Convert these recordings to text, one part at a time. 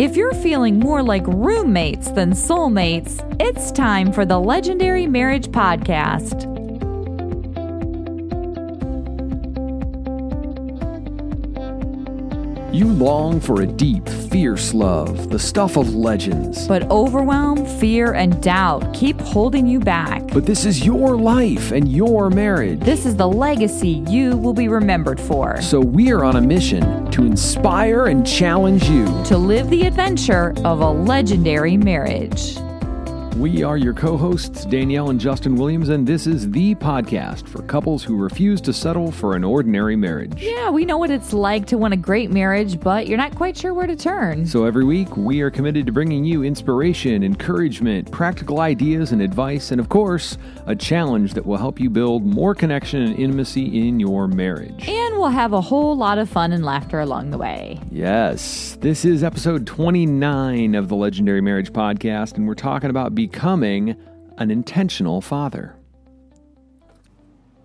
If you're feeling more like roommates than soulmates, it's time for the Legendary Marriage Podcast. You long for a deep, fierce love, the stuff of legends. But overwhelm, fear, and doubt keep holding you back. But this is your life and your marriage. This is the legacy you will be remembered for. So we are on a mission to inspire and challenge you To live the adventure of a legendary marriage. We are your co hosts, Danielle and Justin Williams, and this is the podcast for couples who refuse to settle for an ordinary marriage. Yeah, we know what it's like to want a great marriage, but you're not quite sure where to turn. So every week, we are committed to bringing you inspiration, encouragement, practical ideas, and advice, and of course, a challenge that will help you build more connection and intimacy in your marriage. And we'll have a whole lot of fun and laughter along the way. Yes, this is episode 29 of the Legendary Marriage Podcast, and we're talking about becoming an intentional father.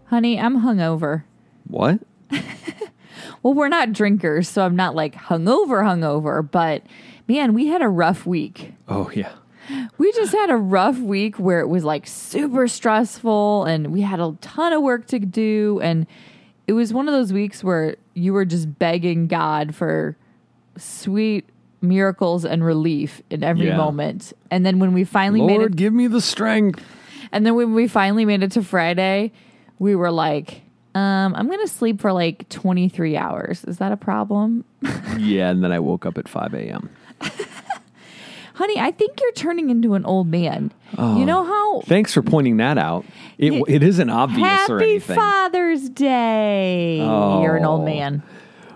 Honey, I'm hungover. What? Well, we're not drinkers, so I'm not like hungover, hungover, but man, we had a rough week. Oh, yeah. We just had a rough week where it was like super stressful and we had a ton of work to do. And it was one of those weeks where you were just begging God for sweet miracles and relief in every Yeah. moment. And then when we finally made Lord, it, give me the strength. and then when we finally made it to Friday, we were like, um, I'm going to sleep for like 23 hours. Is that a problem? Yeah, and then I woke up at 5 a.m. Honey, I think you're turning into an old man. You know how Thanks for pointing that out. It, Yeah. it isn't obvious or Happy anything. Father's Day. You're an old Oh. man.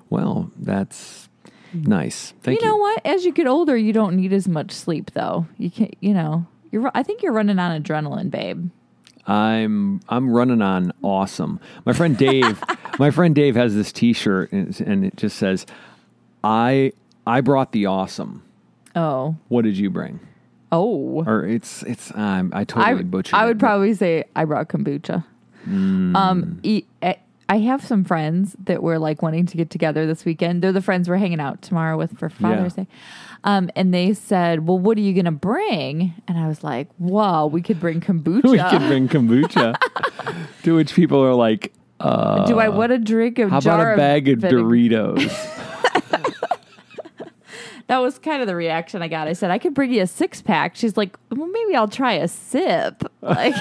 well, that's nice. Thank you you. know what? As you get older, you don't need as much sleep though. You can't. you know, you're I think you're running on adrenaline, babe. I'm I'm running on awesome. My friend Dave, my friend Dave has this T-shirt and, and it just says, "I I brought the awesome. Oh. What did you bring?" Oh. Or it's it's um, I I, totally butchered. I it, would but- probably say I brought kombucha. Mm. Um, e- I have some friends that were like wanting to get together this weekend. They're the friends we're hanging out tomorrow with for Father's Yeah. Day. Um, and they said, "Well, what are you gonna bring?" And I was like, "Whoa, we could bring kombucha. we could bring kombucha. to which people are like, uh, Do I want to drink a "How about a bag of vinegar?" Doritos?" That was kind of the reaction I got. I said, I could bring you a six pack. She's like, well, maybe I'll try a sip. Like,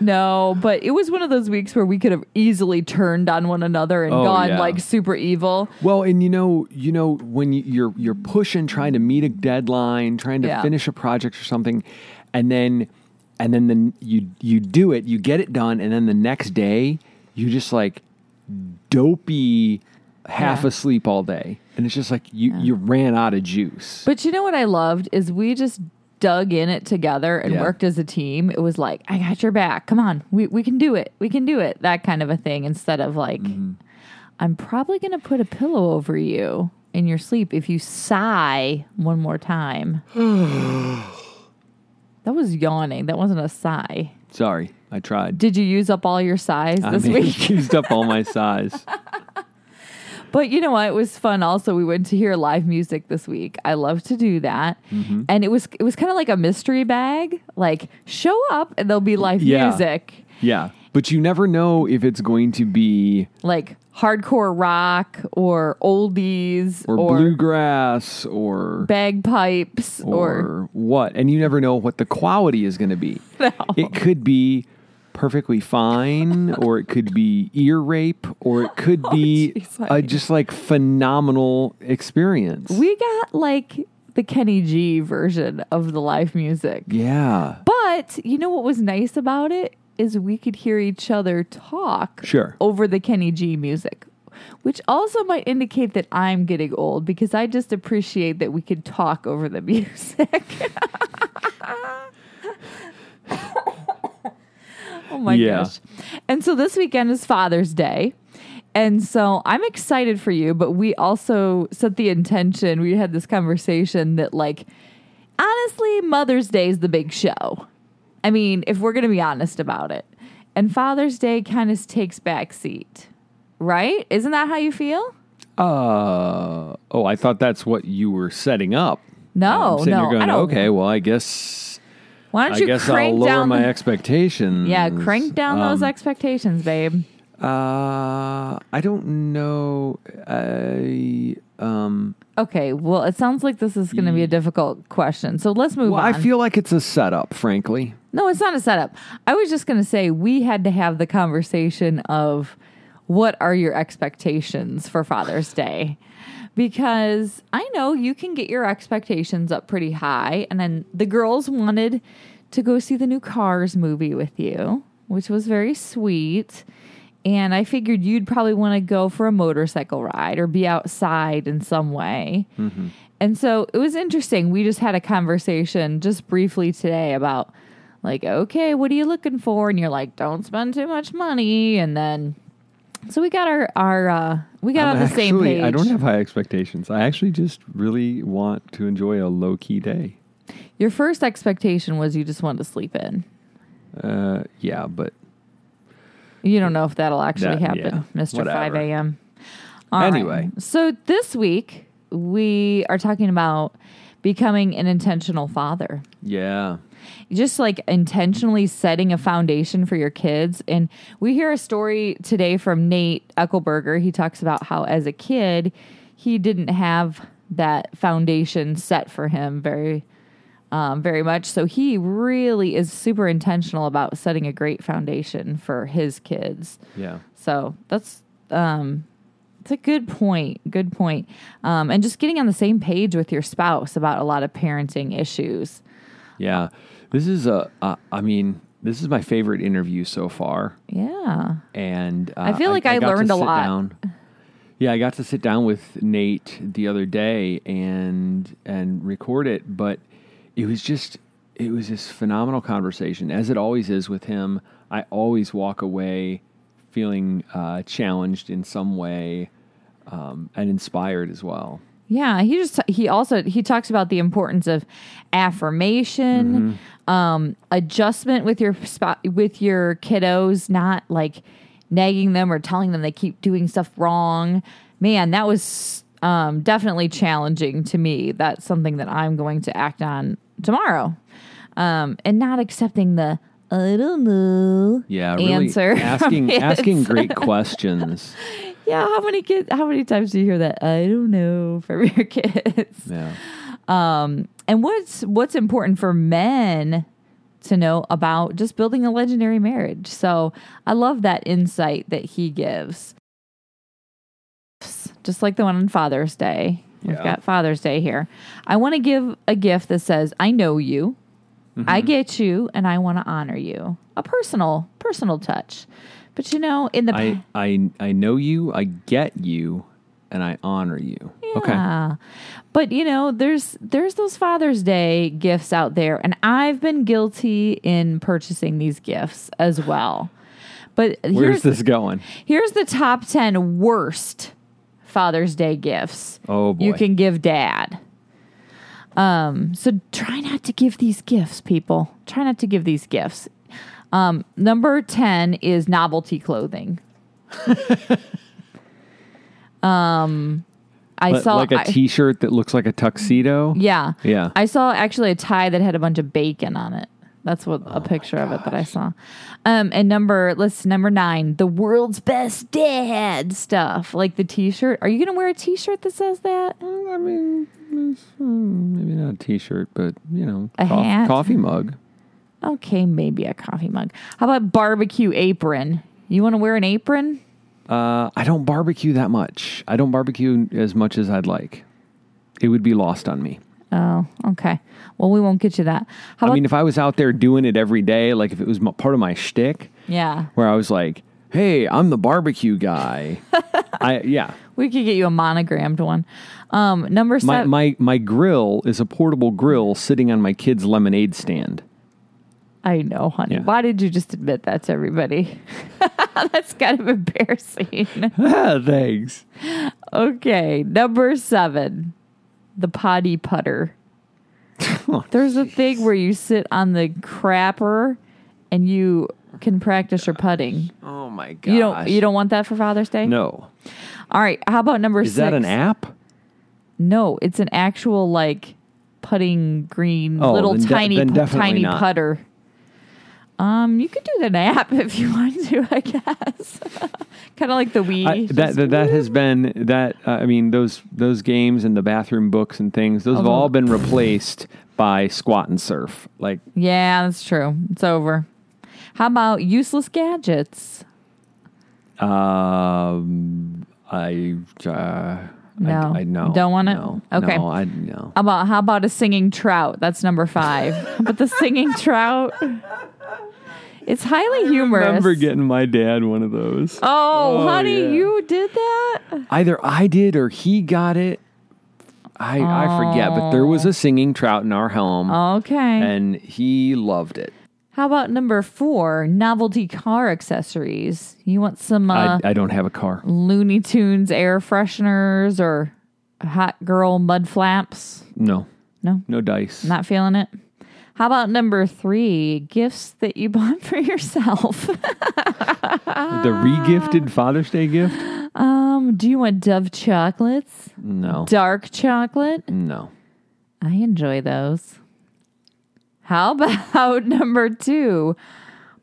no, but it was one of those weeks where we could have easily turned on one another and Oh, gone yeah. like super evil. Well, and you know, you know when you, you're you're pushing, trying to meet a deadline, trying to Yeah. finish a project or something, and then and then the, you you do it, you get it done, and then the next day you just like dopey, half Yeah. asleep all day, and it's just like you you ran out of juice. But you know what I loved is we just dug in it together and Yeah. worked as a team. It was like, I got your back. Come on. We, we can do it. We can do it. That kind of a thing instead of like, Mm-hmm. I'm probably going to put a pillow over you in your sleep if you sigh one more time. that was yawning. That wasn't a sigh. Sorry, I tried. Did you use up all your sighs I this mean, week? used up all my size. But you know what? It was fun. Also, we went to hear live music this week. I love to do that, Mm-hmm. and it was it was kind of like a mystery bag. Like show up and there'll be live Yeah. music, Yeah, but you never know if it's going to be like hardcore rock or oldies or, or, bluegrass or bagpipes or, or what and you never know what the quality is going to be it could be perfectly fine or it could be ear rape or it could oh, be Oh, jeez, a just like phenomenal experience we got like the Kenny G version of the live music. yeah But you know what was nice about it is we could hear each other talk Sure. over the Kenny G music, which also might indicate that I'm getting old because I just appreciate that we could talk over the music. oh my Yeah. gosh. And so this weekend is Father's Day. And so I'm excited for you, but we also set the intention. We had this conversation that, like, honestly, Mother's Day is the big show. I mean, if we're going to be honest about it. And Father's Day kind of takes back seat, right? Isn't that how you feel? Uh oh, I thought that's what you were setting up. No, no. going, I don't, okay, well, I guess Why don't I you guess I'll crank lower down? my expectations. yeah, crank down those Um, expectations, babe. Uh, I don't know. I um. Okay, well, it sounds like this is going to be a difficult question. So let's move Well, on. I feel like it's a setup, frankly. No, it's not a setup. I was just going to say we had to have the conversation of what are your expectations for Father's Day? Because I know you can get your expectations up pretty high. And then the girls wanted to go see the new Cars movie with you, which was very sweet. And I figured you'd probably want to go for a motorcycle ride or be outside in some way. Mm-hmm. And so it was interesting. We just had a conversation just briefly today about like, okay, what are you looking for? And you're like, don't spend too much money. And then so we got our our uh we got I'm on the same page. I don't have high expectations. I actually just really want to enjoy a low key day. Your first expectation was you just wanted to sleep in. Uh, yeah, but You don't know if that'll actually That- happen, yeah, Mr. 5 a.m. All right. Anyway. So this week we are talking about becoming an intentional father. yeah, just like intentionally setting a foundation for your kids. And we hear a story today from Nate Echelberger. He talks about how as a kid, he didn't have that foundation set for him very um, very much. So he really is super intentional about setting a great foundation for his kids. yeah. So that's um it's a good point. Good point. Um, and just getting on the same page with your spouse about a lot of parenting issues. Yeah, this is a. Uh, I mean, this is my favorite interview so far, Yeah. and uh, I feel like I got to learned a lot. Down. Yeah, I got to sit down with Nate the other day and and record it, but it was just it was this phenomenal conversation, as it always is with him. I always walk away feeling uh, challenged in some way um, and inspired as well. Yeah, he just he also he talks about the importance of affirmation, um, adjustment with your spot with your kiddos, not like nagging them or telling them they keep doing stuff wrong. Man, that was um, definitely challenging to me. That's something that I'm going to act on tomorrow, um, and not accepting the I don't know Yeah, really answer. asking asking great questions. Yeah, how many kids? How many times do you hear that? I don't know from your kids. Yeah. Um, and what's what's important for men to know about just building a legendary marriage. So I love that insight that he gives. Just like the one on Father's Day. We've Yeah. got Father's Day here. I want to give a gift that says, I know you, I Mm-hmm. get you, and I want to honor you. A personal, personal touch. But you know, in the I, I I know you, I get you, and I honor you. Okay. Yeah. But you know, there's there's those Father's Day gifts out there and I've been guilty in purchasing these gifts as well. But Where's here's this going? here's the top 10 worst Father's Day gifts Oh boy. you can give dad. Um so try not to give these gifts people. Try not to give these gifts. Um number 10 is novelty clothing. um I saw like a t shirt that looks like a tuxedo. Yeah. Yeah. I saw actually a tie that had a bunch of bacon on it. That's what Oh a picture of it that I saw. Um, and number let's number nine, the world's best dad stuff, like the T-shirt. Are you gonna wear a T-shirt that says that? Well, I mean, hmm, maybe not a t-shirt, but you know, A hat? coffee mug. Okay, maybe a coffee mug. How about barbecue apron? You want to wear an apron? Uh, I don't barbecue that much. I don't barbecue as much as I'd like. It would be lost on me. Oh, okay. Well, we won't get you that. How I about mean, if I was out there doing it every day, like if it was m- part of my shtick, yeah? where I was like, "Hey, I'm the barbecue guy," I yeah. We could get you a monogrammed one. Um, number My seven. my my grill is a portable grill sitting on my kid's lemonade stand. I know, honey. Yeah. Why did you just admit that to everybody? That's kind of embarrassing. Ah, Thanks. okay, number seven, the potty putter. Oh, There's a thing where you sit on the crapper and you can practice your putting. Oh my gosh. You don't you don't want that for Father's Day? No. All right. How about number Is six? that an app? No, it's an actual like putting green Oh, little then de- tiny then pu- definitely tiny not. putter. Um, you could do the nap if you want to, I guess. kind of like the Wii. I, that, that that has been that uh, I mean those those games and the bathroom books and things those have all been replaced by squat and surf. Like yeah, that's true. It's over. How about useless gadgets? um, I uh, No. I, I no Don't want it? No, Okay. no, I no. How about how about a singing trout? That's number five. but the singing trout, it's highly humorous. remember getting my dad one of those. oh, Oh, honey, yeah. you did that. Either I did or he got it. I I forget, but there was a singing trout in our home, Okay. and he loved it. How about number four, novelty car accessories? You want some uh, I, I don't have a car. Looney Tunes air fresheners or hot girl mud flaps? No, No, no dice. not feeling it. How about number three, gifts that you bought for yourself? the regifted Father's Day gift? um, do you want Dove chocolates? No, Dark chocolate? no. I enjoy those. How about number two?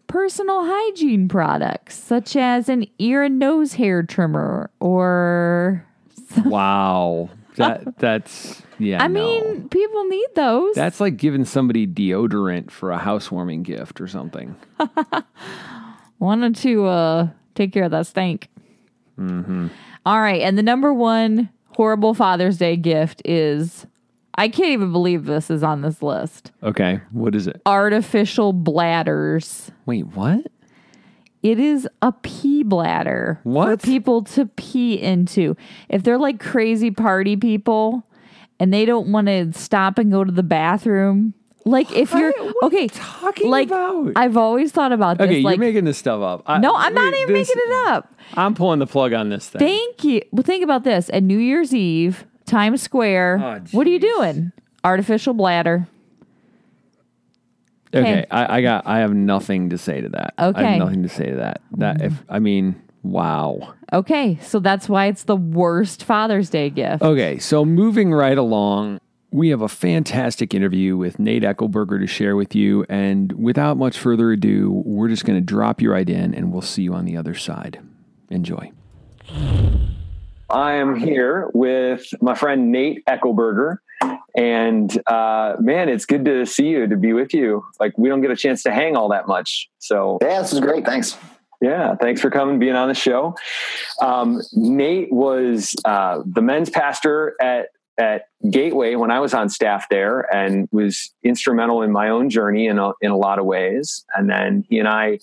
Personal hygiene products such as an ear and nose hair trimmer or Wow, that that's yeah. I no. mean, people need those. that's like giving somebody deodorant for a housewarming gift or something. Wanted to uh, take care of that stank. Mm-hmm. All right, and the number one horrible Father's Day gift is I can't even believe this is on this list. Okay, what is it? Artificial bladders. Wait, what? It is a pee bladder What? for people to pee into. If they're like crazy party people and they don't want to stop and go to the bathroom, like if you're What- what are okay, you talking like about? I've always thought about this. Okay, like, you're making this stuff up. I- no, I'm not even this- making it up. I'm pulling the plug on this thing. Thank you. Well, think about this. At New Year's Eve, Times Square, Oh, what are you doing? Artificial bladder. Okay, Okay. I, I got. I have nothing to say to that. I Okay. have nothing to say to that. That if I mean, wow. Okay, so that's why it's the worst Father's Day gift. Okay, so moving right along, we have a fantastic interview with Nate Echelberger to share with you. And without much further ado, we're just going to drop you right in, and we'll see you on the other side. Enjoy. I am here with my friend Nate Echelberger. And uh, man, it's good to see you, to be with you. Like, we don't get a chance to hang all that much. So, Yeah, this is great. Thanks. yeah, thanks for coming, being on the show. Um, Nate was uh, the men's pastor at at Gateway when I was on staff there, and was instrumental in my own journey in a, in a lot of ways. And then he and I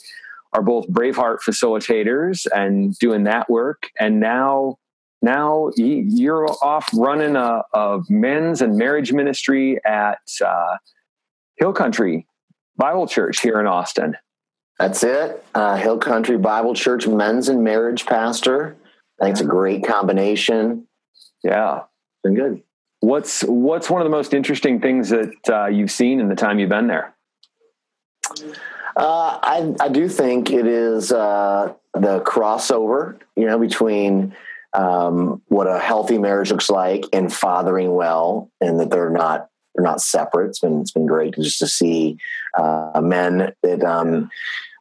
are both Braveheart facilitators and doing that work. And now, now you're off running a, a men's and marriage ministry at uh, Hill Country Bible Church here in Austin. That's it. Uh, Hill Country Bible Church men's and marriage pastor. I think it's a great combination. Yeah. Been good. What's what's one of the most interesting things that uh, you've seen in the time you've been there? Uh, I, I do think it is uh, the crossover, you know, between um, what a healthy marriage looks like and fathering well, and that they're not they're not separate. It's been it's been great just to see uh, men that um,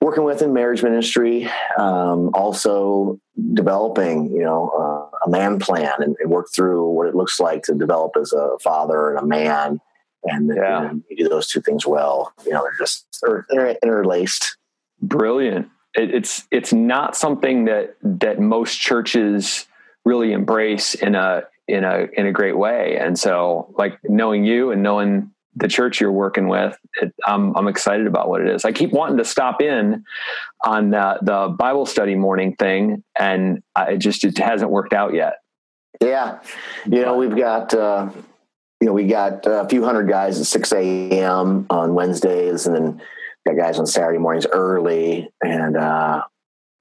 working with in marriage ministry, um, also developing, you know, uh, a man plan and, and work through what it looks like to develop as a father and a man. And Yeah. you, know, you do those two things well. You know, they're just they're, they're interlaced. Brilliant. It, it's it's not something that that most churches really embrace in a in a in a great way. And so, like knowing you and knowing the church you're working with, it, I'm I'm excited about what it is. I keep wanting to stop in on uh, the Bible study morning thing, and I, it just it hasn't worked out yet. Yeah, you know, we've got uh, you know we got a few hundred guys at six a.m. on Wednesdays, and then got guys on Saturday mornings early, and uh,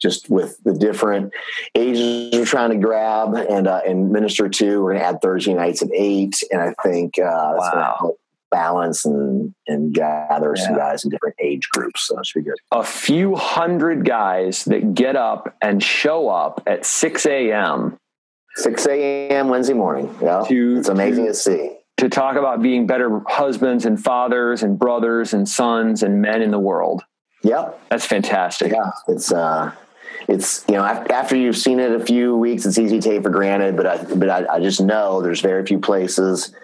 just with the different ages we're trying to grab and uh, and minister to, we're going to add Thursday nights at eight, and I think uh, that's going to help balance and and gather yeah. some guys in different age groups. So that should be good. A few hundred guys that get up and show up at six a.m. 6 a.m. Wednesday morning. Yeah, to, it's amazing to, to see. To talk about being better husbands and fathers and brothers and sons and men in the world. Yep, that's fantastic. Yeah, it's uh, it's you know after you've seen it a few weeks, it's easy to take for granted. But I but I, I just know there's very few places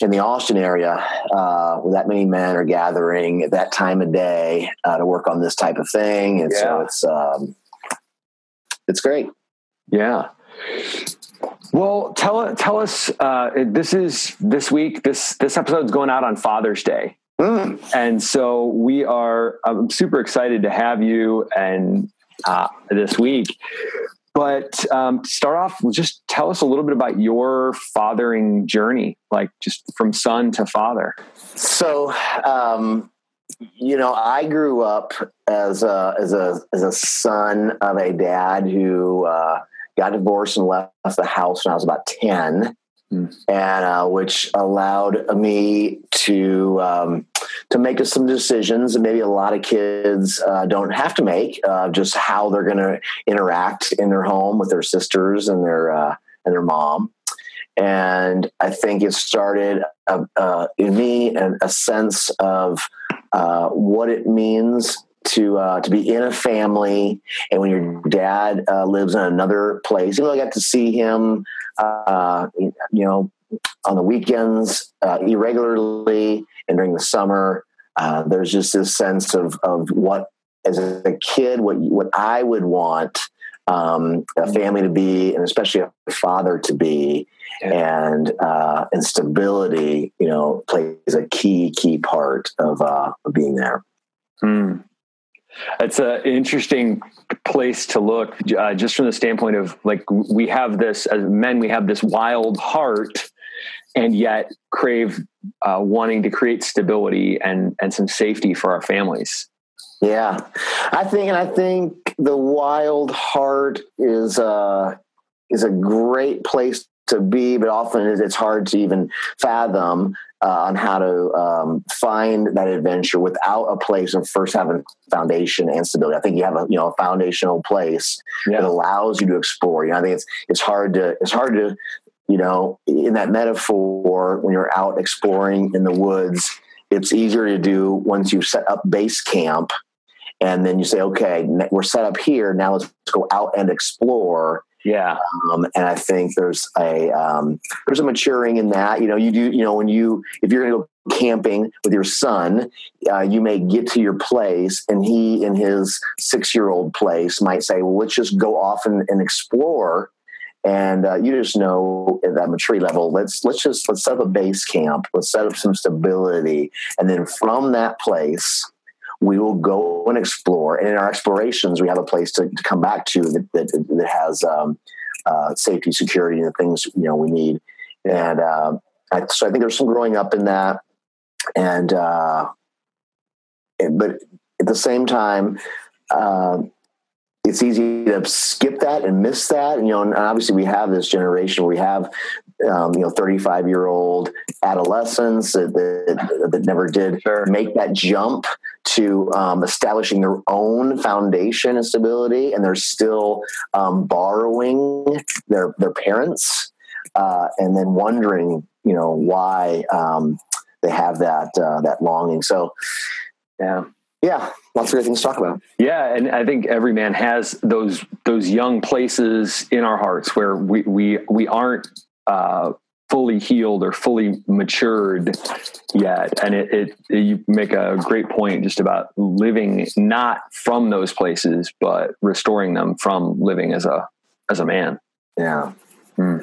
in the Austin area uh, where that many men are gathering at that time of day uh, to work on this type of thing, and yeah. so it's um, it's great. Yeah. Well, tell tell us. Uh, this is this week. This this episode's going out on Father's Day. Mm. And so we are, I'm super excited to have you and uh, this week. But um, to start off, just tell us a little bit about your fathering journey, like just from son to father. So, um, you know, I grew up as a as a as a son of a dad who uh, got divorced and left the house when I was about ten, mm. and uh, which allowed me to um, to make some decisions that maybe a lot of kids uh, don't have to make, uh, just how they're going to interact in their home with their sisters and their uh, and their mom. And I think it started uh, uh, in me a, a sense of uh, what it means to uh, to be in a family, and when your dad uh, lives in another place, even though I got to see him, uh, you know, on the weekends irregularly, and during the summer, uh, there's just this sense of of what, as a kid, what what I would want um, a family to be, and especially a father to be, and uh, and stability, you know, plays a key key part of, uh, of being there. Hmm. It's an interesting place to look, uh, just from the standpoint of like we have this as men, we have this wild heart and yet crave uh, wanting to create stability and and some safety for our families. Yeah, I think, and I think the wild heart is uh, is a great place to be, but often it's hard to even fathom uh, on how to um, find that adventure without a place of first having foundation and stability. I think you have a you know a foundational place yeah. that allows you to explore. You know, I think it's it's hard to it's hard to you know, in that metaphor, when you're out exploring in the woods, it's easier to do once you've set up base camp and then you say, okay, we're set up here. Now let's go out and explore. Yeah. Um, and I think there's a, um, there's a maturing in that, you know, you do, you know, when you, if you're going to go camping with your son, uh, you may get to your place and he in his six year old place might say, well, let's just go off and, and explore and uh, you just know at that maturity level let's let's just let's set up a base camp let's set up some stability and then from that place we will go and explore. And in our explorations we have a place to, to come back to that, that, that has um, uh, safety security and the things you know we need. And uh, I, so i think there's some growing up in that. And uh, but at the same time uh, it's easy to skip that and miss that. And, you know, and obviously we have this generation where we have, um, you know, 35 year old adolescents that, that, that never did sure. make that jump to um, establishing their own foundation and stability. And they're still um, borrowing their, their parents uh, and then wondering, you know, why um, they have that, uh, that longing. So, yeah yeah, lots of great things to talk about. Yeah, and I think every man has those those young places in our hearts where we we we aren't uh, fully healed or fully matured yet. And it, it, it, you make a great point just about living not from those places, but restoring them from living as a as a man. Yeah. Hmm.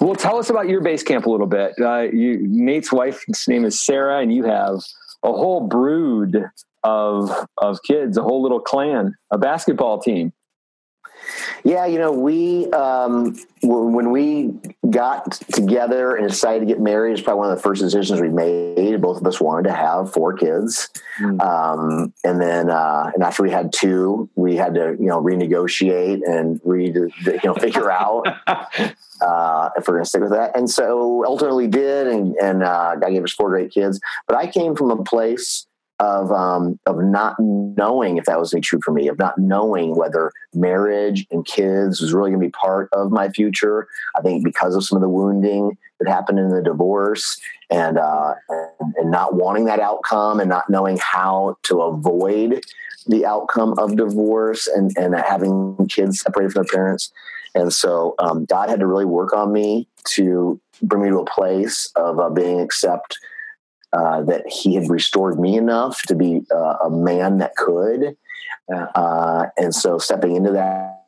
Well, tell us about your base camp a little bit. Uh, you, Nate's wife's name is Sarah, and you have a whole brood of of kids, a whole little clan, a basketball team. Yeah, you know, we um, when we got together and decided to get married, it's probably one of the first decisions we made. Both of us wanted to have four kids, mm. um, and then uh, and after we had two, we had to you know renegotiate and re you know figure out uh, if we're going to stick with that. And so ultimately did, and and uh, God gave us four great kids. But I came from a place of um, of not knowing if that was any true for me, of not knowing whether marriage and kids was really going to be part of my future. I think because of some of the wounding that happened in the divorce, and uh, and, and not wanting that outcome, and not knowing how to avoid the outcome of divorce, and and having kids separated from their parents, and so um, God had to really work on me to bring me to a place of uh, being accept uh, that he had restored me enough to be uh, a man that could. Uh, and so stepping into that,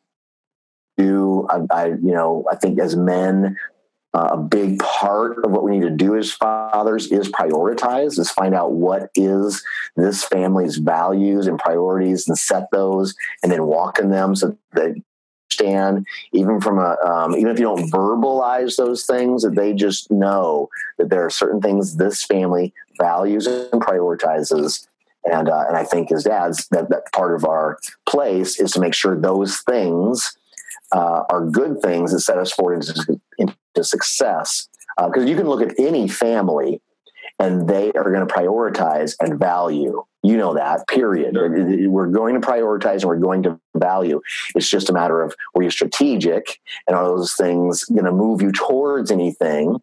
do I, I, you know, I think as men, uh, a big part of what we need to do as fathers is prioritize, is find out what is this family's values and priorities and set those and then walk in them so that understand, even from a, um, even if you don't verbalize those things, that they just know that there are certain things this family values and prioritizes. And, uh, and I think as dads, that, that part of our place is to make sure those things uh, are good things that set us forward into, into success. Because uh, you can look at any family and they are going to prioritize and value you know that, period. Sure. We're going to prioritize and we're going to value. It's just a matter of were you strategic and are those things going to move you towards anything?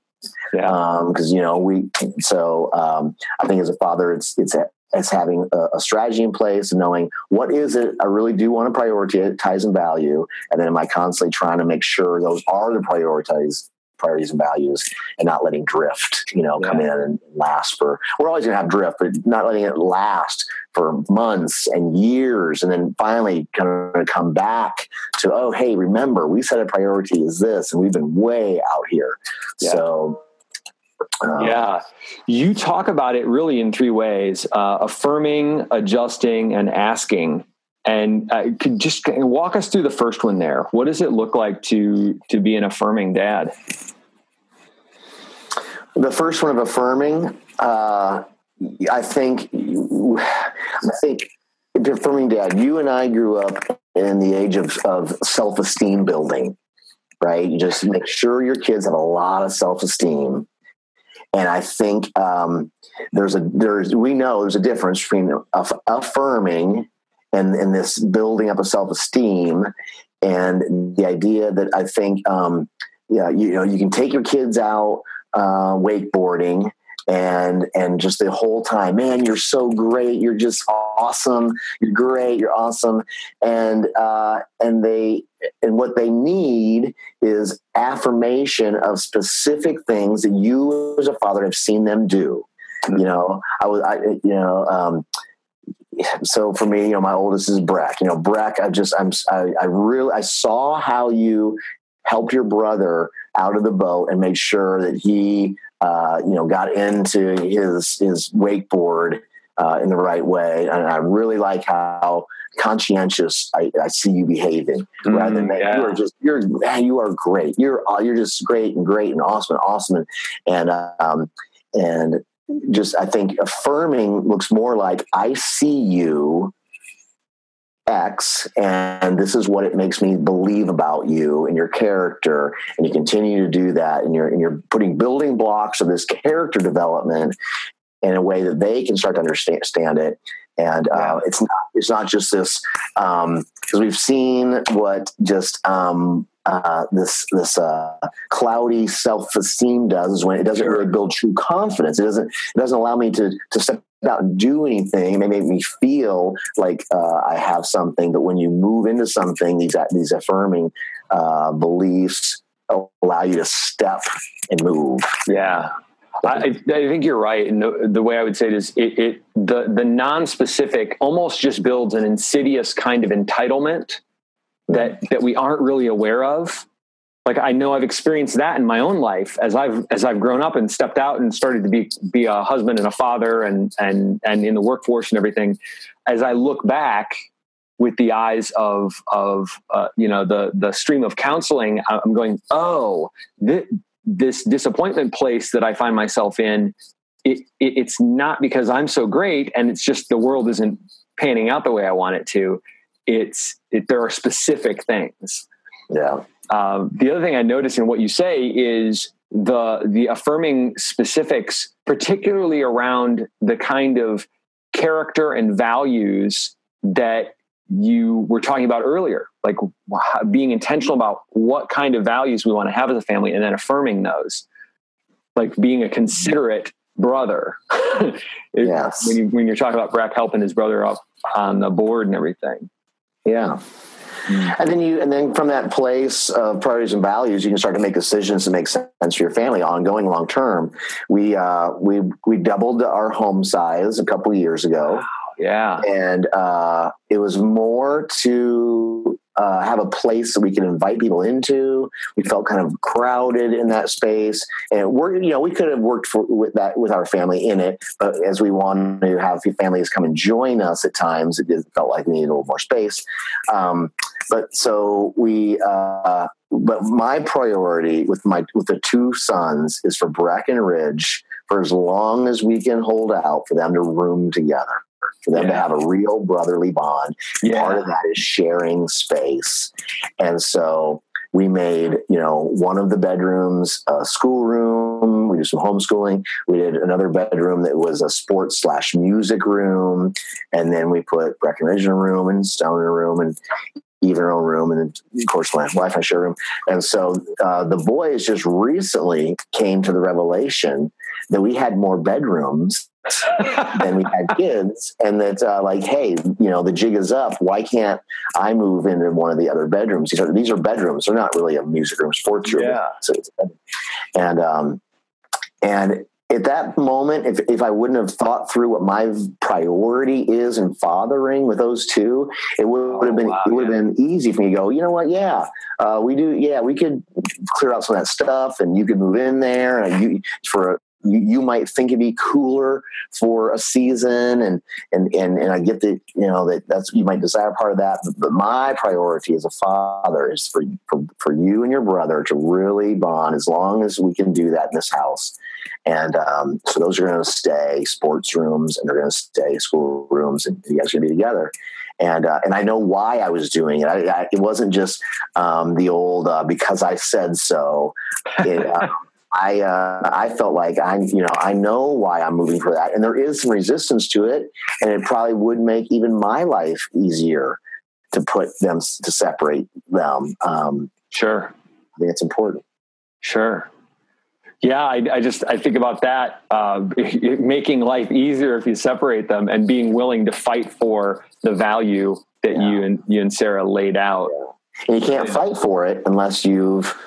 Yeah. Because, um, you know, we, so um, I think as a father, it's, it's, a, it's having a, a, strategy in place and knowing what is it I really do want to prioritize and value. And then am I constantly trying to make sure those are the prioritize priorities and values and not letting drift, you know, yeah. come in and last for, we're always going to have drift, but not letting it last for months and years. And then finally kind of come back to, oh, hey, remember, we set a priority is this, and we've been way out here. Yeah. So, um, yeah, you talk about it really in three ways: uh, affirming, adjusting, and asking. And uh, could just walk us through the first one there. What does it look like to to be an affirming dad? The first one of affirming, uh, I think, I think affirming dad. You and I grew up in the age of, of self esteem building, right? You just make sure your kids have a lot of self esteem. And I think um, there's a there's we know there's a difference between affirming and, and this building up of self esteem and the idea that I think, um, yeah, you, know, you can take your kids out uh, wakeboarding and and just the whole time, man, you're so great, you're just awesome, you're great, you're awesome, and uh, and they and what they need is affirmation of specific things that you as a father have seen them do. You know, I was, I, you know, um, so for me, you know, my oldest is Breck. You know, Breck, I just, I'm, I, I really, I saw how you helped your brother out of the boat and made sure that he, uh, you know, got into his his wakeboard uh, in the right way. And I really like how conscientious I, I see you behaving mm, rather than yeah. you are just you're man, you are great. You're uh, you're just great and great and awesome and awesome and and um, and just I think affirming looks more like I see you X, and this is what it makes me believe about you and your character, and you continue to do that, and you're and you're putting building blocks of this character development in a way that they can start to understand it. And uh, it's not it's not just this because um, we've seen what just um, uh, this this uh, cloudy self esteem does is when it doesn't really build true confidence. It doesn't it doesn't allow me to to step out and do anything. It may make me feel like uh, I have something, but when you move into something, these these affirming uh, beliefs allow you to step and move. Yeah. I, I, think you're right, and the, the, way I would say it is, it, it the the non-specific almost just builds an insidious kind of entitlement that that we aren't really aware of. Like i know i've experienced that in my own life as i've as i've grown up and stepped out and started to be be a husband and a father and and and in the workforce and everything. As i look back with the eyes of of uh, you know the the stream of counseling i'm going oh th- this disappointment place that i find myself in it, it, it's not because i'm so great and it's just the world isn't panning out the way i want it to. It's it, there are specific things yeah um, the other thing i notice in what you say is the the affirming specifics particularly around the kind of character and values that you were talking about earlier, like being intentional about what kind of values we want to have as a family and then affirming those, like being a considerate brother. yes. When, you, when you're talking about Brack helping his brother up on the board and everything. Yeah. Mm. And then you, and then from that place of priorities and values, you can start to make decisions that make sense for your family, ongoing, long term. We uh, we we doubled our home size a couple years ago. Wow. Yeah. And uh, it was more to uh, have a place that we can invite people into. We felt kind of crowded in that space, and we're you know we could have worked for, with that with our family in it, but as we wanted to have families come and join us at times, it felt like we needed a little more space. Um, but so we. Uh, but my priority with my with the two sons is for Breckenridge for as long as we can hold out for them to room together for them yeah. to have a real brotherly bond. Yeah. Part of that is sharing space. And so we made, you know, one of the bedrooms a schoolroom. We did some homeschooling. We did another bedroom that was a sports slash music room. And then we put Breckenridge in a room and Stone in a room and even own room and of course my wife and share room and so uh, the boys just recently came to the revelation that we had more bedrooms than we had kids and that uh, like hey you know the jig is up why can't i move into one of the other bedrooms these are these are bedrooms they're not really a music room sports room yeah. so and um and at that moment, if, if I wouldn't have thought through what my priority is in fathering with those two, it would, have been wow, it would have been easy for me to go. You know what? Yeah, uh, we do. Yeah, we could clear out some of that stuff, and you could move in there, and you for you, you might think it'd be cooler for a season and and and, and i get that you know that that's you might desire part of that but, but my priority as a father is for, for for you and your brother to really bond as long as we can do that in this house and um, so those are going to stay sports rooms and they're going to stay school rooms and you guys are going to be together and uh, and I know why I was doing it. I, I, it wasn't just um, the old uh, because I said so. It, uh, I uh, I felt like I you know I know why I'm moving for that, and there is some resistance to it, and it probably would make even my life easier to put them to separate them. Um, sure, I think it's important. Sure. Yeah, I, I just I think about that uh, making life easier if you separate them, and being willing to fight for the value that yeah. you and you and Sarah laid out. Yeah. And you can't fight for it unless you've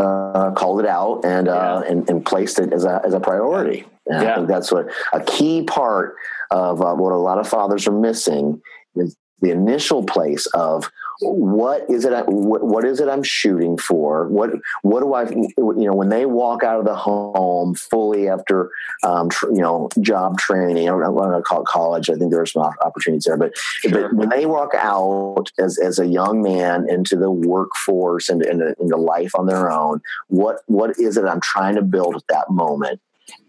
uh, called it out and, uh, and, and placed it as a as a priority. And yeah. I think that's what a key part of uh, what a lot of fathers are missing is the initial place of what is it what, what is it i'm shooting for? What what do i you know when they walk out of the home fully after um, tr- you know job training i don't want to call it college i think there are some opportunities there but, sure. but when they walk out as, as a young man into the workforce and into, into life on their own what what is it i'm trying to build at that moment?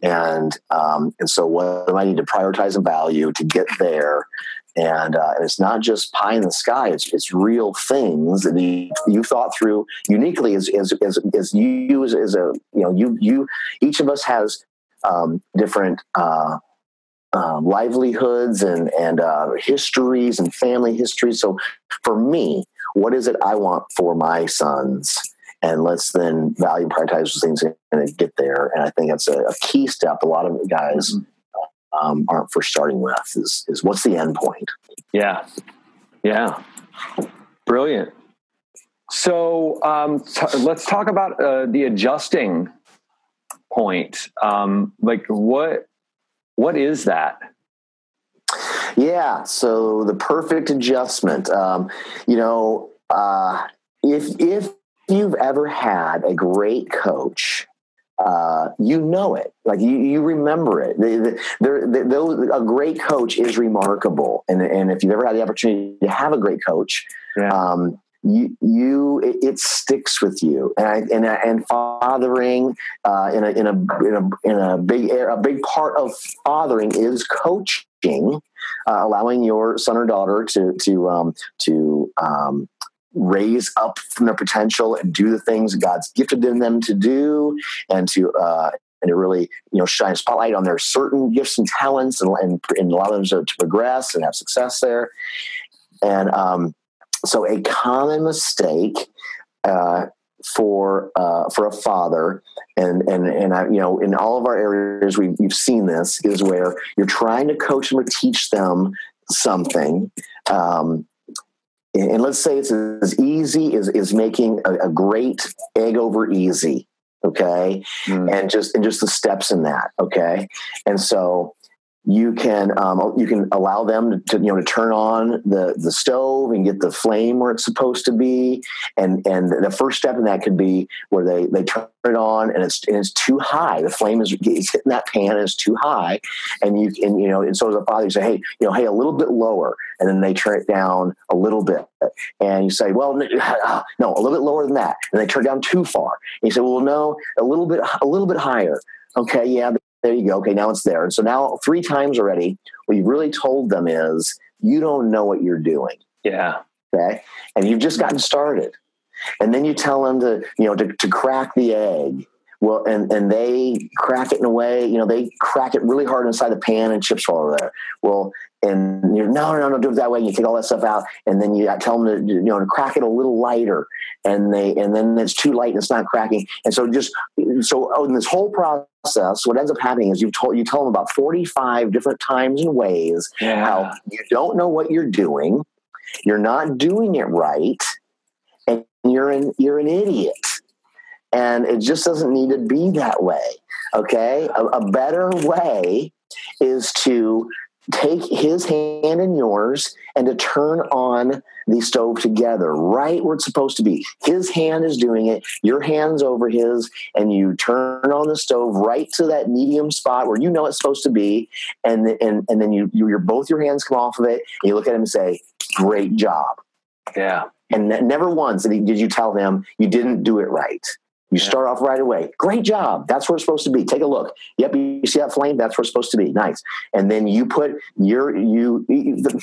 And um, and so what do I need to prioritize and value to get there and, uh, it's not just pie in the sky it's, it's real things that you, thought through uniquely as, as, as, as you as, as, a you know you you each of us has um, different uh, uh, livelihoods and and uh, histories and family histories. So for me what is it i want for my sons? And let's then value prioritize those things and get there. And i think that's a, a key step. A lot of guys mm-hmm um, aren't for starting with is, is what's the end point? Yeah. Yeah. Brilliant. So um, t- let's talk about uh, the adjusting point. Um, like what, what is that? Yeah. So the perfect adjustment, um, you know, uh, if, if you've ever had a great coach uh, you know it, like you, you remember it. They're, they're, they're, a great coach is remarkable, and and if you've ever had the opportunity to have a great coach, yeah. um, you you it, it, sticks with you, and I, and and fathering uh, in a in a in a in a big a big part of fathering is coaching, uh, allowing your son or daughter to to um, to um, raise up from their potential and do the things God's gifted them to do, and to uh, and to really you know shine a spotlight on their certain gifts and talents, and and, and allow them to, to, progress and have success there. And um, so, a common mistake. Uh, for uh, for a father, and and and I, you know, in all of our areas, we've, we've seen this is where you're trying to coach them or teach them something, um, and let's say it's as easy as is making a, a great egg over easy okay mm. and just and just the steps in that okay and so you can um, you can allow them to, you know to turn on the the stove and get the flame where it's supposed to be. And and the first step in that could be where they they turn it on and it's and it's too high. The flame is, is hitting that pan and it's too high. And you and you know and so as a father. You say hey you know hey a little bit lower. And then they turn it down a little bit. And you say well no a little bit lower than that. And they turn down too far. And you say well no a little bit a little bit higher. Okay yeah there you go. Okay, now it's there. And so now three times already, what you've really told them is you don't know what you're doing. Yeah. Okay. And you've just gotten started. And then you tell them to, you know, to, to crack the egg. Well, and, and they crack it in a way, you know, they crack it really hard inside the pan and chips fall over there. Well, and you're no, no, no, do it that way. You take all that stuff out, and then you tell them to, you know, to crack it a little lighter, and they, and then it's too light and it's not cracking. And so just so oh, in this whole process, what ends up happening is you told you tell them about 45 different times and ways yeah. how you don't know what you're doing, you're not doing it right, and you're an you're an idiot. And it just doesn't need to be that way. Okay, a, a better way is to take his hand in yours and to turn on the stove together right where it's supposed to be. His hand is doing it, your hand's over his, and you turn on the stove right to that medium spot where you know it's supposed to be, and and and then you, you your both your hands come off of it, and you look at him and say, "Great job." Yeah. And never once did you tell him you didn't do it right. You yeah. start off right away. Great job. That's where it's supposed to be. Take a look. Yep, you see that flame? That's where it's supposed to be. Nice. And then you put your you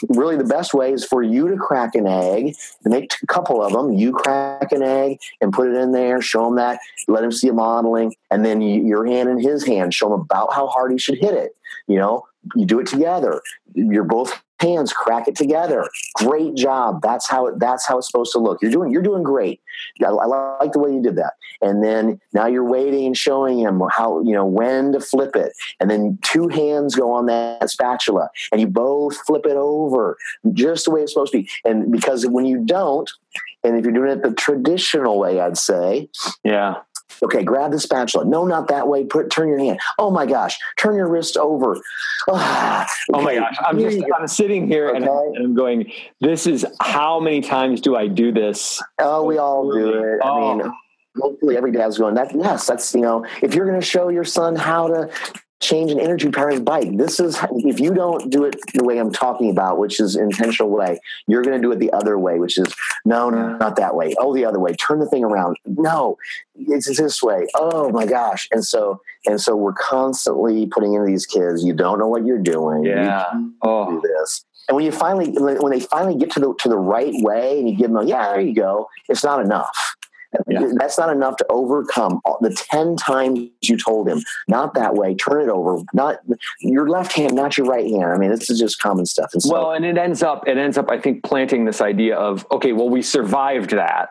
really the best way is for you to crack an egg. Make a couple of them. You crack an egg and put it in there. Show him that. Let him see a modeling, and then you, your hand in his hand. Show him about how hard he should hit it. You know, you do it together. You're both hands crack it together. Great job. That's how it that's how it's supposed to look. You're doing you're doing great. I, I, like the way you did that. And then now you're waiting and showing him how you know when to flip it. And then two hands go on that spatula and you both flip it over just the way it's supposed to be. And because when you don't and if you're doing it the traditional way i'd say yeah Okay, grab the spatula. No, not that way. Put turn your hand. Oh my gosh, turn your wrist over. okay. Oh my gosh, I'm just I'm sitting here okay. and, I'm, and, I'm, going. This is how many times do I do this? Oh, we all do it. Oh. I mean, oh. hopefully every dad's going. That yes, that's you know, if you're going to show your son how to change an energy powered bike. This is if you don't do it the way I'm talking about, which is intentional way, you're going to do it the other way, which is no, no, not that way. Oh, the other way. Turn the thing around. No, it's this way. Oh my gosh. And so and so we're constantly putting in these kids. You don't know what you're doing. Yeah. oh. do this. And when you finally when they finally get to the to the right way and you give them, a, yeah, there you go. It's not enough yeah. That's not enough to overcome the 10 times you told him, not that way, turn it over, not your left hand, not your right hand. I mean, this is just common stuff. And so, well, and it ends up, it ends up, I think, planting this idea of, okay, well, we survived that.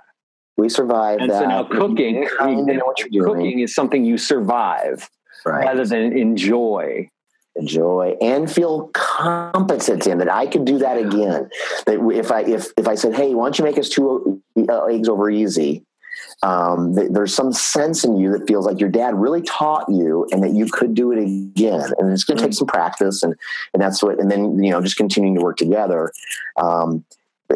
We survived and that. So now cooking, you know what you're doing. cooking is something you survive right. rather than enjoy enjoy and feel competent in that I could do that again. That if I if if I said, "Hey, why don't you make us two uh, eggs over easy?" Um, th- there's some sense in you that feels like your dad really taught you and that you could do it again and it's going to take mm-hmm. some practice and and that's what and then you know just continuing to work together um,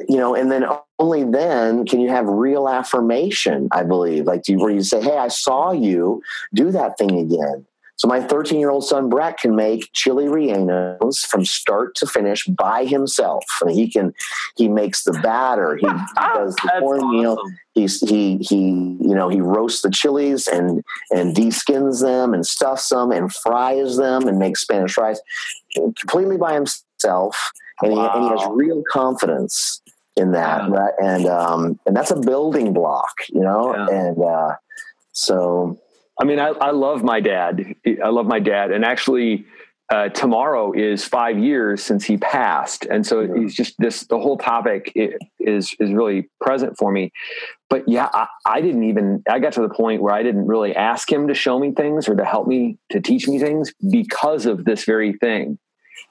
you know, and then only then can you have real affirmation, I believe, like you, where you say, Hey, I saw you do that thing again. So my 13 year old son Brett can make chili rellenos from start to finish by himself. I mean, he can, he makes the batter, he, he does the cornmeal, awesome. he's, he, he, you know, he roasts the chilies and, and de-skins them and stuffs them and fries them and makes Spanish fries completely by himself. And, wow. he, and he has real confidence in that. Yeah. Right? And, um, and that's a building block, you know? Yeah. And, uh, so I mean, I, I love my dad. I love my dad. And actually, uh, tomorrow is five years since he passed. And so yeah. he's just this, the whole topic is, is really present for me. But yeah, I, I, didn't even, I got to the point where I didn't really ask him to show me things or to help me, to teach me things because of this very thing.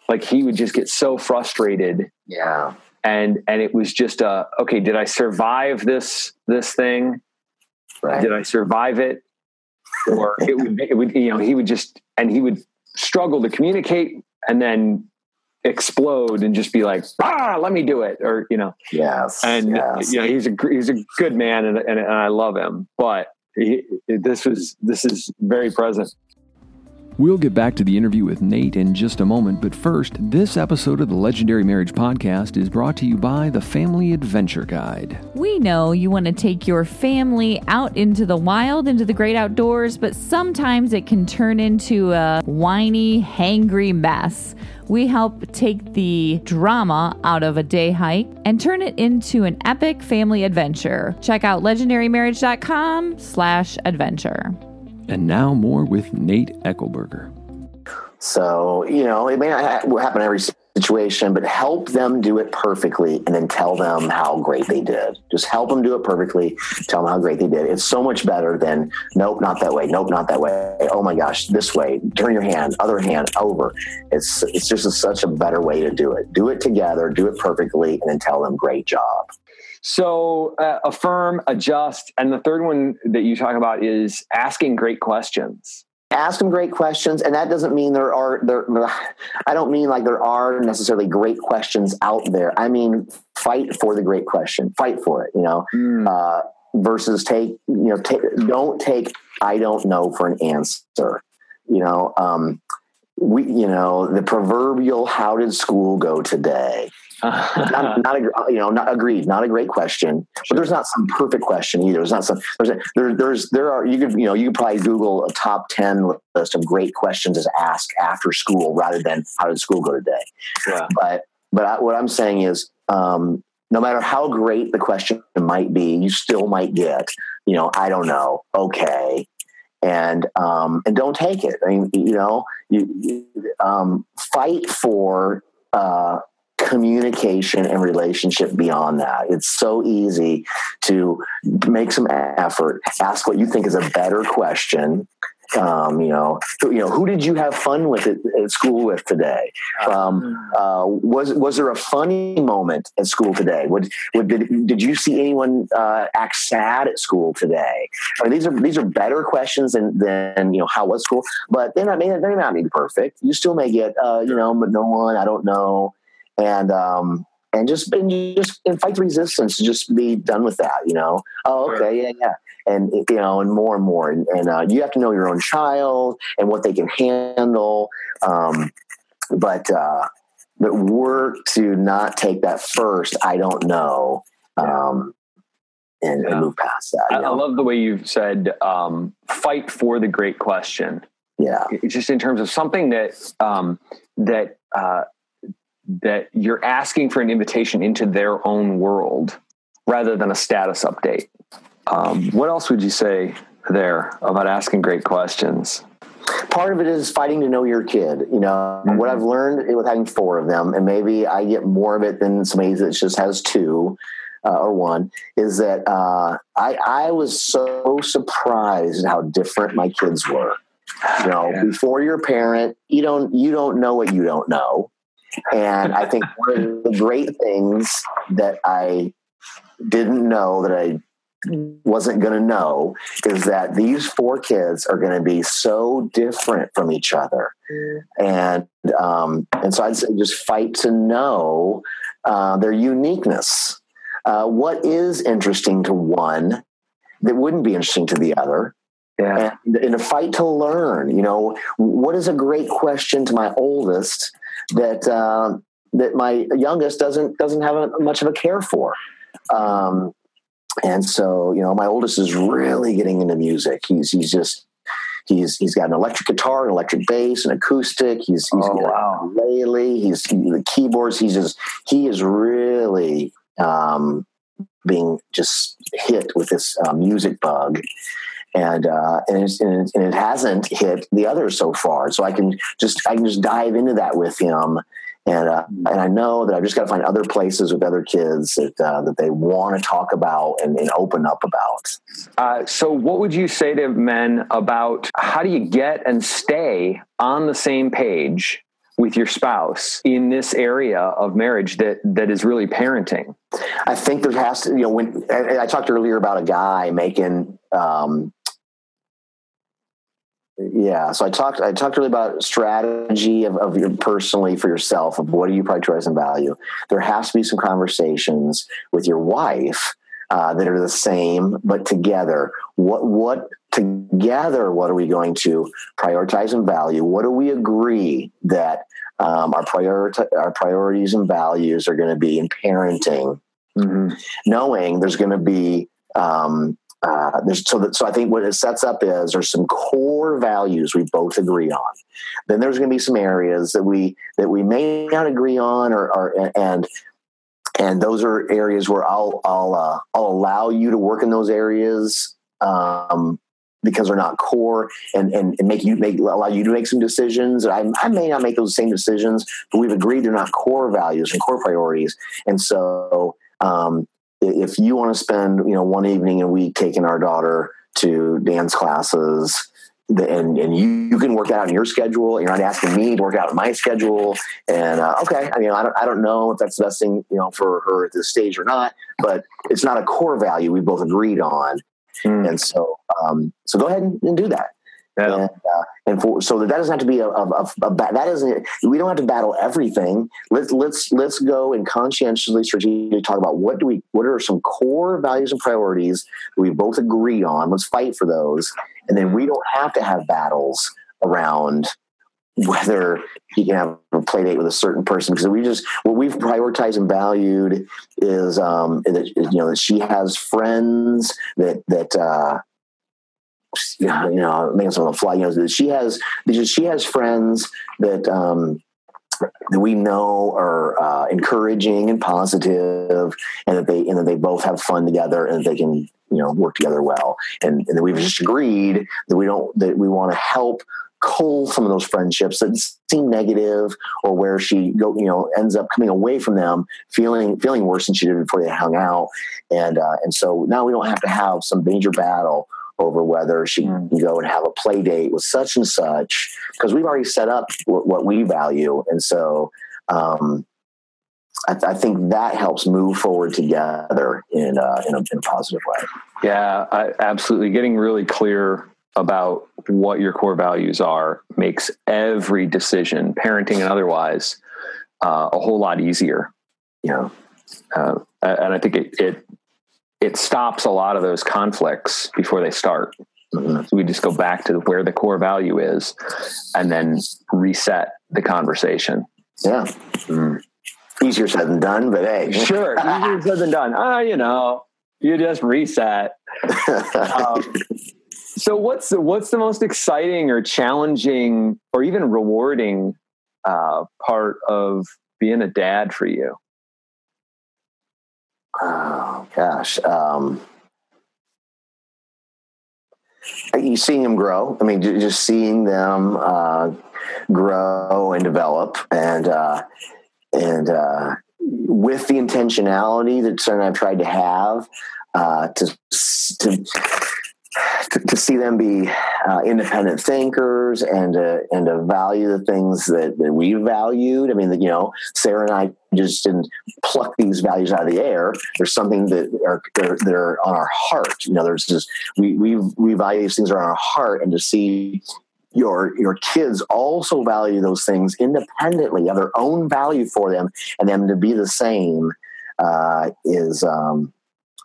Like he would just get so frustrated. Yeah. And, and it was just, uh, okay, did I survive this, this thing? Right. Did I survive it? Or it would, it would, you know, he would just, and he would struggle to communicate and then explode and just be like, ah, let me do it. Or, you know, yes. And, yes. you know, he's a, he's a good man and, and, and I love him, but he, this was, this is very present. We'll get back to the interview with Nate in just a moment, but first, this episode of the Legendary Marriage Podcast is brought to you by the Family Adventure Guide. We know you want to take your family out into the wild, into the great outdoors, but sometimes it can turn into a whiny, hangry mess. We help take the drama out of a day hike and turn it into an epic family adventure. Check out legendarymarriage.com slash adventure. And now more with Nate Echelberger. So, you know, it may not happen in every situation, but help them do it perfectly and then tell them how great they did. Just help them do it perfectly, tell them how great they did. It's so much better than, nope, not that way, nope, not that way. Oh my gosh, this way, turn your hand, other hand, over. It's, it's just a, such a better way to do it. Do it together, do it perfectly, and then tell them, great job. So uh, affirm, adjust, and the third one that you talk about is asking great questions. Ask them great questions, and that doesn't mean there are there. I don't mean like there are necessarily great questions out there. I mean fight for the great question, fight for it. You know, mm. uh, versus take you know take, don't take I don't know for an answer. You know, um, we you know the proverbial how did school go today not, not a, you know, not agreed. Not a great question, but there's not some perfect question either. There's not some. There's a, there, there's there are you could you know you could probably Google a top ten list of great questions to ask after school rather than how did school go today. Yeah. But but I, what I'm saying is, um, no matter how great the question might be, you still might get you know I don't know. Okay, and um, and don't take it. I mean, you know, you, you um, fight for uh, communication and relationship beyond that. It's so easy to make some effort, ask what you think is a better question. Um, you know, you know, who did you have fun with at, at school with today? Um, uh, was was there a funny moment at school today? Would, would did, did you see anyone uh, act sad at school today? I mean, these are these are better questions than than you know how was school, but they not may they may not be perfect. You still may get uh, you know, but no one I don't know and um, and just and just and fight the resistance. Just be done with that. You know. Oh, okay, yeah, yeah. And you know, and more and more, and, and uh, you have to know your own child and what they can handle. Um, but uh, but work to not take that first. I don't know. Um, and, yeah. and move past that. I, I, love the way you've said um, fight for the great question. Yeah, it's just in terms of something that um, that uh, that you're asking for an invitation into their own world rather than a status update. Um, what else would you say there about asking great questions? Part of it is fighting to know your kid. You know, mm-hmm. what I've learned with having four of them, and maybe I get more of it than somebody that just has two uh, or one, is that uh, I, I was so surprised at how different my kids were. You know, yeah. before you're a parent, you don't you don't know what you don't know. And I think one of the great things that I didn't know that I wasn't going to know is that these four kids are going to be so different from each other. And um, and so I'd say just fight to know uh, their uniqueness. Uh, what is interesting to one that wouldn't be interesting to the other? Yeah. And in a fight to learn, you know, what is a great question to my oldest that uh, that my youngest doesn't doesn't have a, much of a care for. Um, and so, you know, my oldest is really getting into music. He's he's just he's he's got an electric guitar, an electric bass, an acoustic. He's he's Oh, got wow. ukulele. He's the keyboards. He's just he is really um, being just hit with this uh, music bug. And uh, and, it's, and, it, and it hasn't hit the others so far. So I can just I can just dive into that with him, and uh, and I know that I've just got to find other places with other kids that uh, that they want to talk about and, and open up about. Uh, so, what would you say to men about how do you get and stay on the same page with your spouse in this area of marriage that that is really parenting? I think there has to, you know, when and I talked earlier about a guy making, um, yeah. So I talked, I talked really about strategy of, of your personally for yourself of what do you prioritize and value. There has to be some conversations with your wife uh, that are the same but together. What what together? What are we going to prioritize and value? What do we agree that um, our priority our priorities and values are going to be in parenting? Mm-hmm. knowing there's going to be um, uh, so that so I think what it sets up is there's some core values we both agree on. Then there's going to be some areas that we that we may not agree on, or, or and and those are areas where I'll I'll uh, I'll allow you to work in those areas um, because they're not core, and, and and make you make allow you to make some decisions. I I may not make those same decisions, but we've agreed they're not core values and core priorities, and so um, if you want to spend you know one evening a week taking our daughter to dance classes and and you, you can work out in your schedule you're not asking me to work out in my schedule and uh, okay i mean I don't, I don't know if that's the best thing you know for her at this stage or not but it's not a core value we both agreed on Mm. and so um, so go ahead and, and do that Yeah. and, uh, and for, so that doesn't have to be a, a, a, a that doesn't we don't have to battle everything. Let's let's let's go and conscientiously strategically talk about what do we what are some core values and priorities that we both agree on. Let's fight for those. And then we don't have to have battles around whether he can have a play date with a certain person because we just what we've prioritized and valued is um that you know that she has friends that that uh you know, making some on the fly. You know, that she has she has friends that um, that we know are uh, encouraging and positive, and that they and that they both have fun together, and that they can you know work together well. And and that we've just agreed that we don't that we want to help cull some of those friendships that seem negative or where she go you know ends up coming away from them feeling feeling worse than she did before they hung out and uh, and so now we don't have to have some major battle over whether she can go and have a play date with such and such because we've already set up what, what we value and so um, I, I think that helps move forward together in, uh, in, a, in a positive way Yeah, I, absolutely. Getting really clear about what your core values are makes every decision, parenting and otherwise, uh, a whole lot easier. you know Uh, and I think it, it it stops a lot of those conflicts before they start. Mhm. So we just go back to where the core value is, and then reset the conversation. yeah Mm. easier said than done but hey Sure, easier said than done. Ah, you know, you just reset. Um, so what's the, what's the most exciting or challenging or even rewarding uh, part of being a dad for you? Oh gosh. Um, you seeing them grow. I mean, just seeing them uh, grow and develop, and uh, and uh, with the intentionality that and I've tried to have uh, to to to, to see them be uh, independent thinkers and to, and to value the things that, that we valued. I mean, you know, Sarah and I just didn't pluck these values out of the air. There's something that are are on our heart. You know, there's just we we we value these things are on our heart, and to see your your kids also value those things independently, have their own value for them, and them to be the same uh, is um,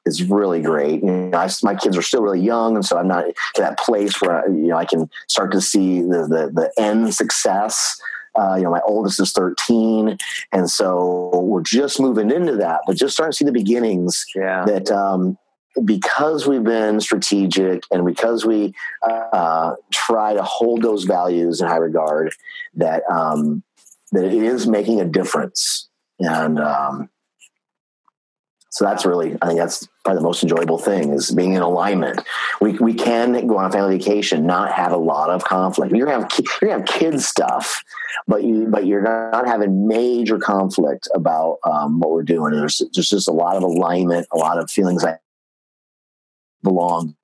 is really great. You know, I, my kids are still really young, and so I'm not to that place where you know I can start to see the the, the end success. Uh, you know, my oldest is 13, and so we're just moving into that, but just starting to see the beginnings. Yeah. That um, because we've been strategic and because we uh, try to hold those values in high regard, that um, that it is making a difference, and um, so that's really I think that's probably the most enjoyable thing is being in alignment. We we can go on a family vacation, not have a lot of conflict. You're gonna have you're gonna have kids stuff, but you but you're not having major conflict about um, what we're doing. There's, there's just a lot of alignment, a lot of feelings like belong.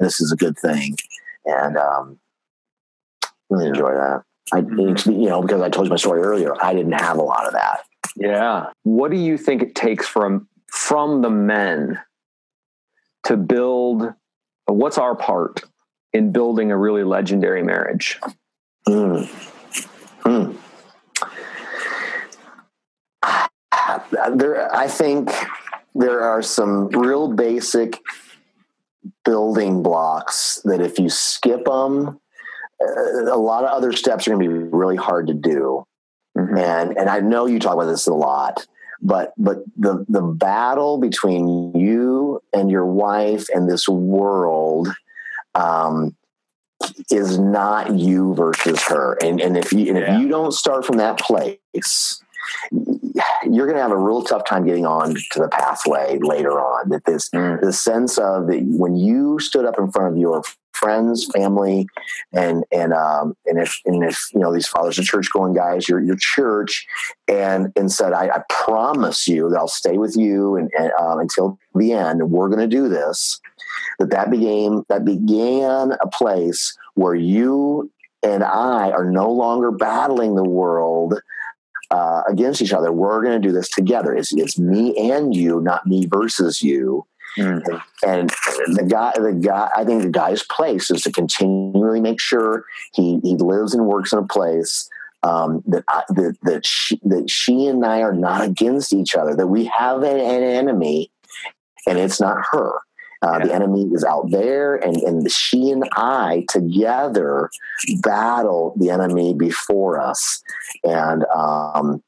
And this is a good thing, and um, really enjoy that. I, you know, because I told you my story earlier, I didn't have a lot of that. Yeah. What do you think it takes from from the men to build? What's our part in building a really legendary marriage? Mm. Mm. There, I think there are some real basic building blocks that if you skip them, uh, a lot of other steps are going to be really hard to do. Mm-hmm. And and I know you talk about this a lot, but but the the battle between you and your wife and this world um, is not you versus her. And and if you and yeah. if you don't start from that place, you're going to have a real tough time getting on to the pathway later on. That this mm. the sense of that when you stood up in front of your friends, family, and and um, and if and if you know these fathers of church going guys, your your church, and and said, I, I promise you that I'll stay with you and, and um, until the end. We're going to do this. That that began that began a place where you and I are no longer battling the world uh, against each other. We're going to do this together. It's, it's me and you, not me versus you. Mm. And, the guy, the guy, I think the guy's place is to continually make sure he, he lives and works in a place um, that, I, that that she, that she and I are not against each other. That we have an, an enemy, and it's not her. Uh, yeah. The enemy is out there, and, and she and I together battle the enemy before us, and um, and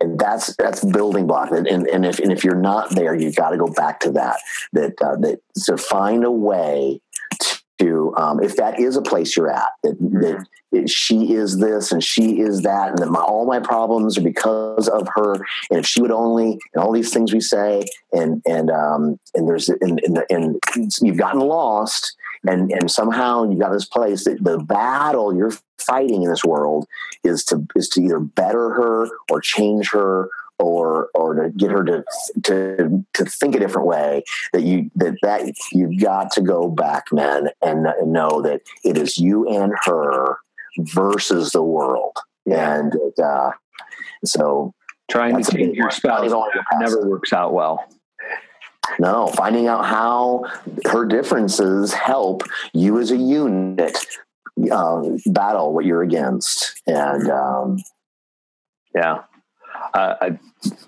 that's that's building block. And, and, if and if you're not there, you've got to go back to that. That uh, that to find a way to um, if that is a place you're at that, that it, she is this and she is that and that my, all my problems are because of her and if she would only and all these things we say and and um and there's and, and, and you've gotten lost and and somehow you got this place that the battle you're fighting in this world is to is to either better her or change her or or to get her to to to think a different way that you that that you've got to go back men and, and know that it is you and her versus the world. And uh, so trying to change your spouse never works out well no finding out how her differences help you as a unit uh, battle what you're against and um, yeah uh, I,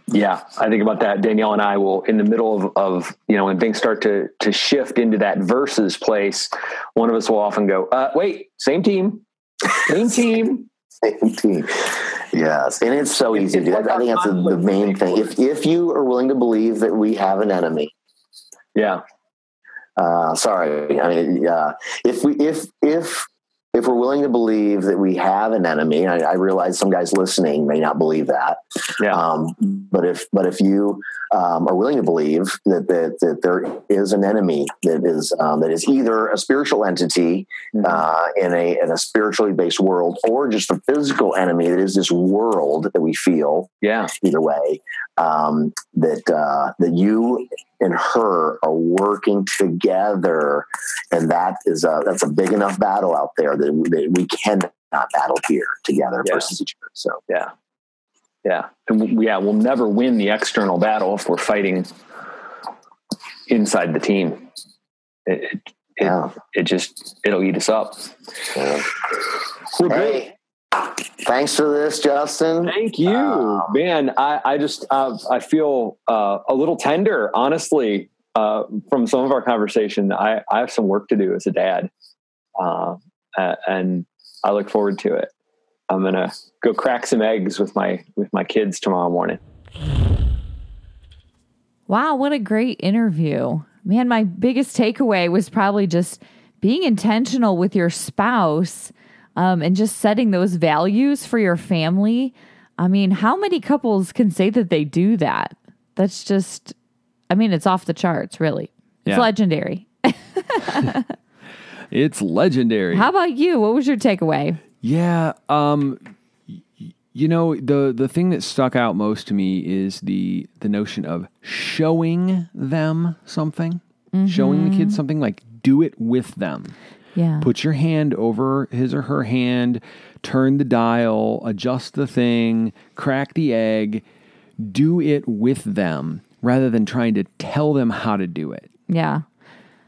yeah, I think about that. Danielle and I will, in the middle of, of, you know, when things start to to shift into that versus place, one of us will often go, uh, "Wait, same team, same team, same team." Yes, and it's so easy to do. I think that's the, the main thing. If if you are willing to believe that we have an enemy, yeah. Uh, sorry, I mean, uh, if we if if if we're willing to believe that we have an enemy, I, I, realize some guys listening may not believe that. Yeah. Um, but if but if you um, are willing to believe that, that that there is an enemy that is um, that is either a spiritual entity mm-hmm. uh, in a in a spiritually based world, or just a physical enemy that is this world that we feel. Yeah. Either way, um, that uh, that you and her are working together, and that is a that's a big enough battle out there that we, that we cannot battle here together yeah. versus each other. So yeah, yeah, and we, yeah, we'll never win the external battle if we're fighting inside the team. It, it, it, yeah. it just it'll eat us up. Yeah. Well, hey, thanks for this, Justin. Thank you, um, man. I I just uh, I feel uh, a little tender, honestly, uh, from some of our conversation. I I have some work to do as a dad, uh, and I look forward to it. I'm gonna go crack some eggs with my with my kids tomorrow morning. Wow, what a great interview. Man, my biggest takeaway was probably just being intentional with your spouse um, and just setting those values for your family. I mean, how many couples can say that they do that? That's just, I mean, it's off the charts, really. It's yeah. legendary. it's legendary. How about you? What was your takeaway? Yeah, um, you know the the thing that stuck out most to me is the the notion of showing them something, mm-hmm. showing the kids something like do it with them. Yeah. Put your hand over his or her hand, turn the dial, adjust the thing, crack the egg, do it with them rather than trying to tell them how to do it. Yeah.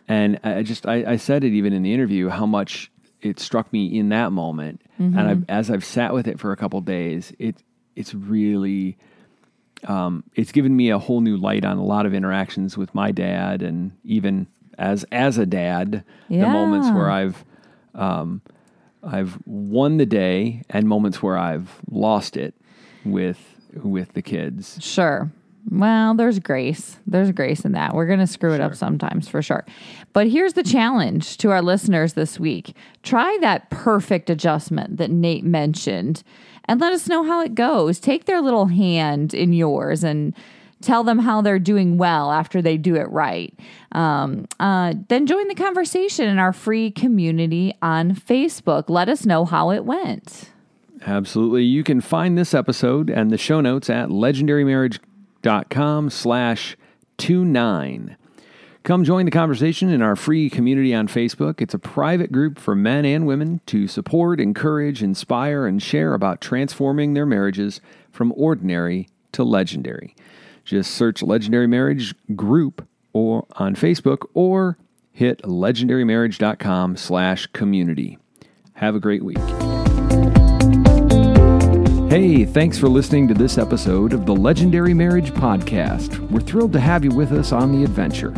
And I just I, I said it even in the interview how much it struck me in that moment, mm-hmm. and I've, as I've sat with it for a couple days, it it's really um, it's given me a whole new light on a lot of interactions with my dad, and even as as a dad, yeah. the moments where I've um, I've won the day, and moments where I've lost it with with the kids. Sure. Well, there's grace. There's grace in that. We're going to screw it up sometimes for sure. But here's the challenge to our listeners this week try that perfect adjustment that Nate mentioned and let us know how it goes. Take their little hand in yours and tell them how they're doing well after they do it right. Um, uh, then join the conversation in our free community on Facebook. Let us know how it went. Absolutely. You can find this episode and the show notes at legendarymarriage.com com slash 29. Come join the conversation in our free community on Facebook. It's a private group for men and women to support, encourage, inspire, and share about transforming their marriages from ordinary to legendary. Just search Legendary Marriage Group or on Facebook or hit legendarymarriage.com slash community. Have a great week. Hey, thanks for listening to this episode of the Legendary Marriage Podcast. We're thrilled to have you with us on the adventure.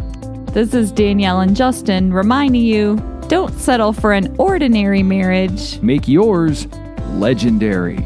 This is Danielle and Justin reminding you don't settle for an ordinary marriage. Make yours legendary.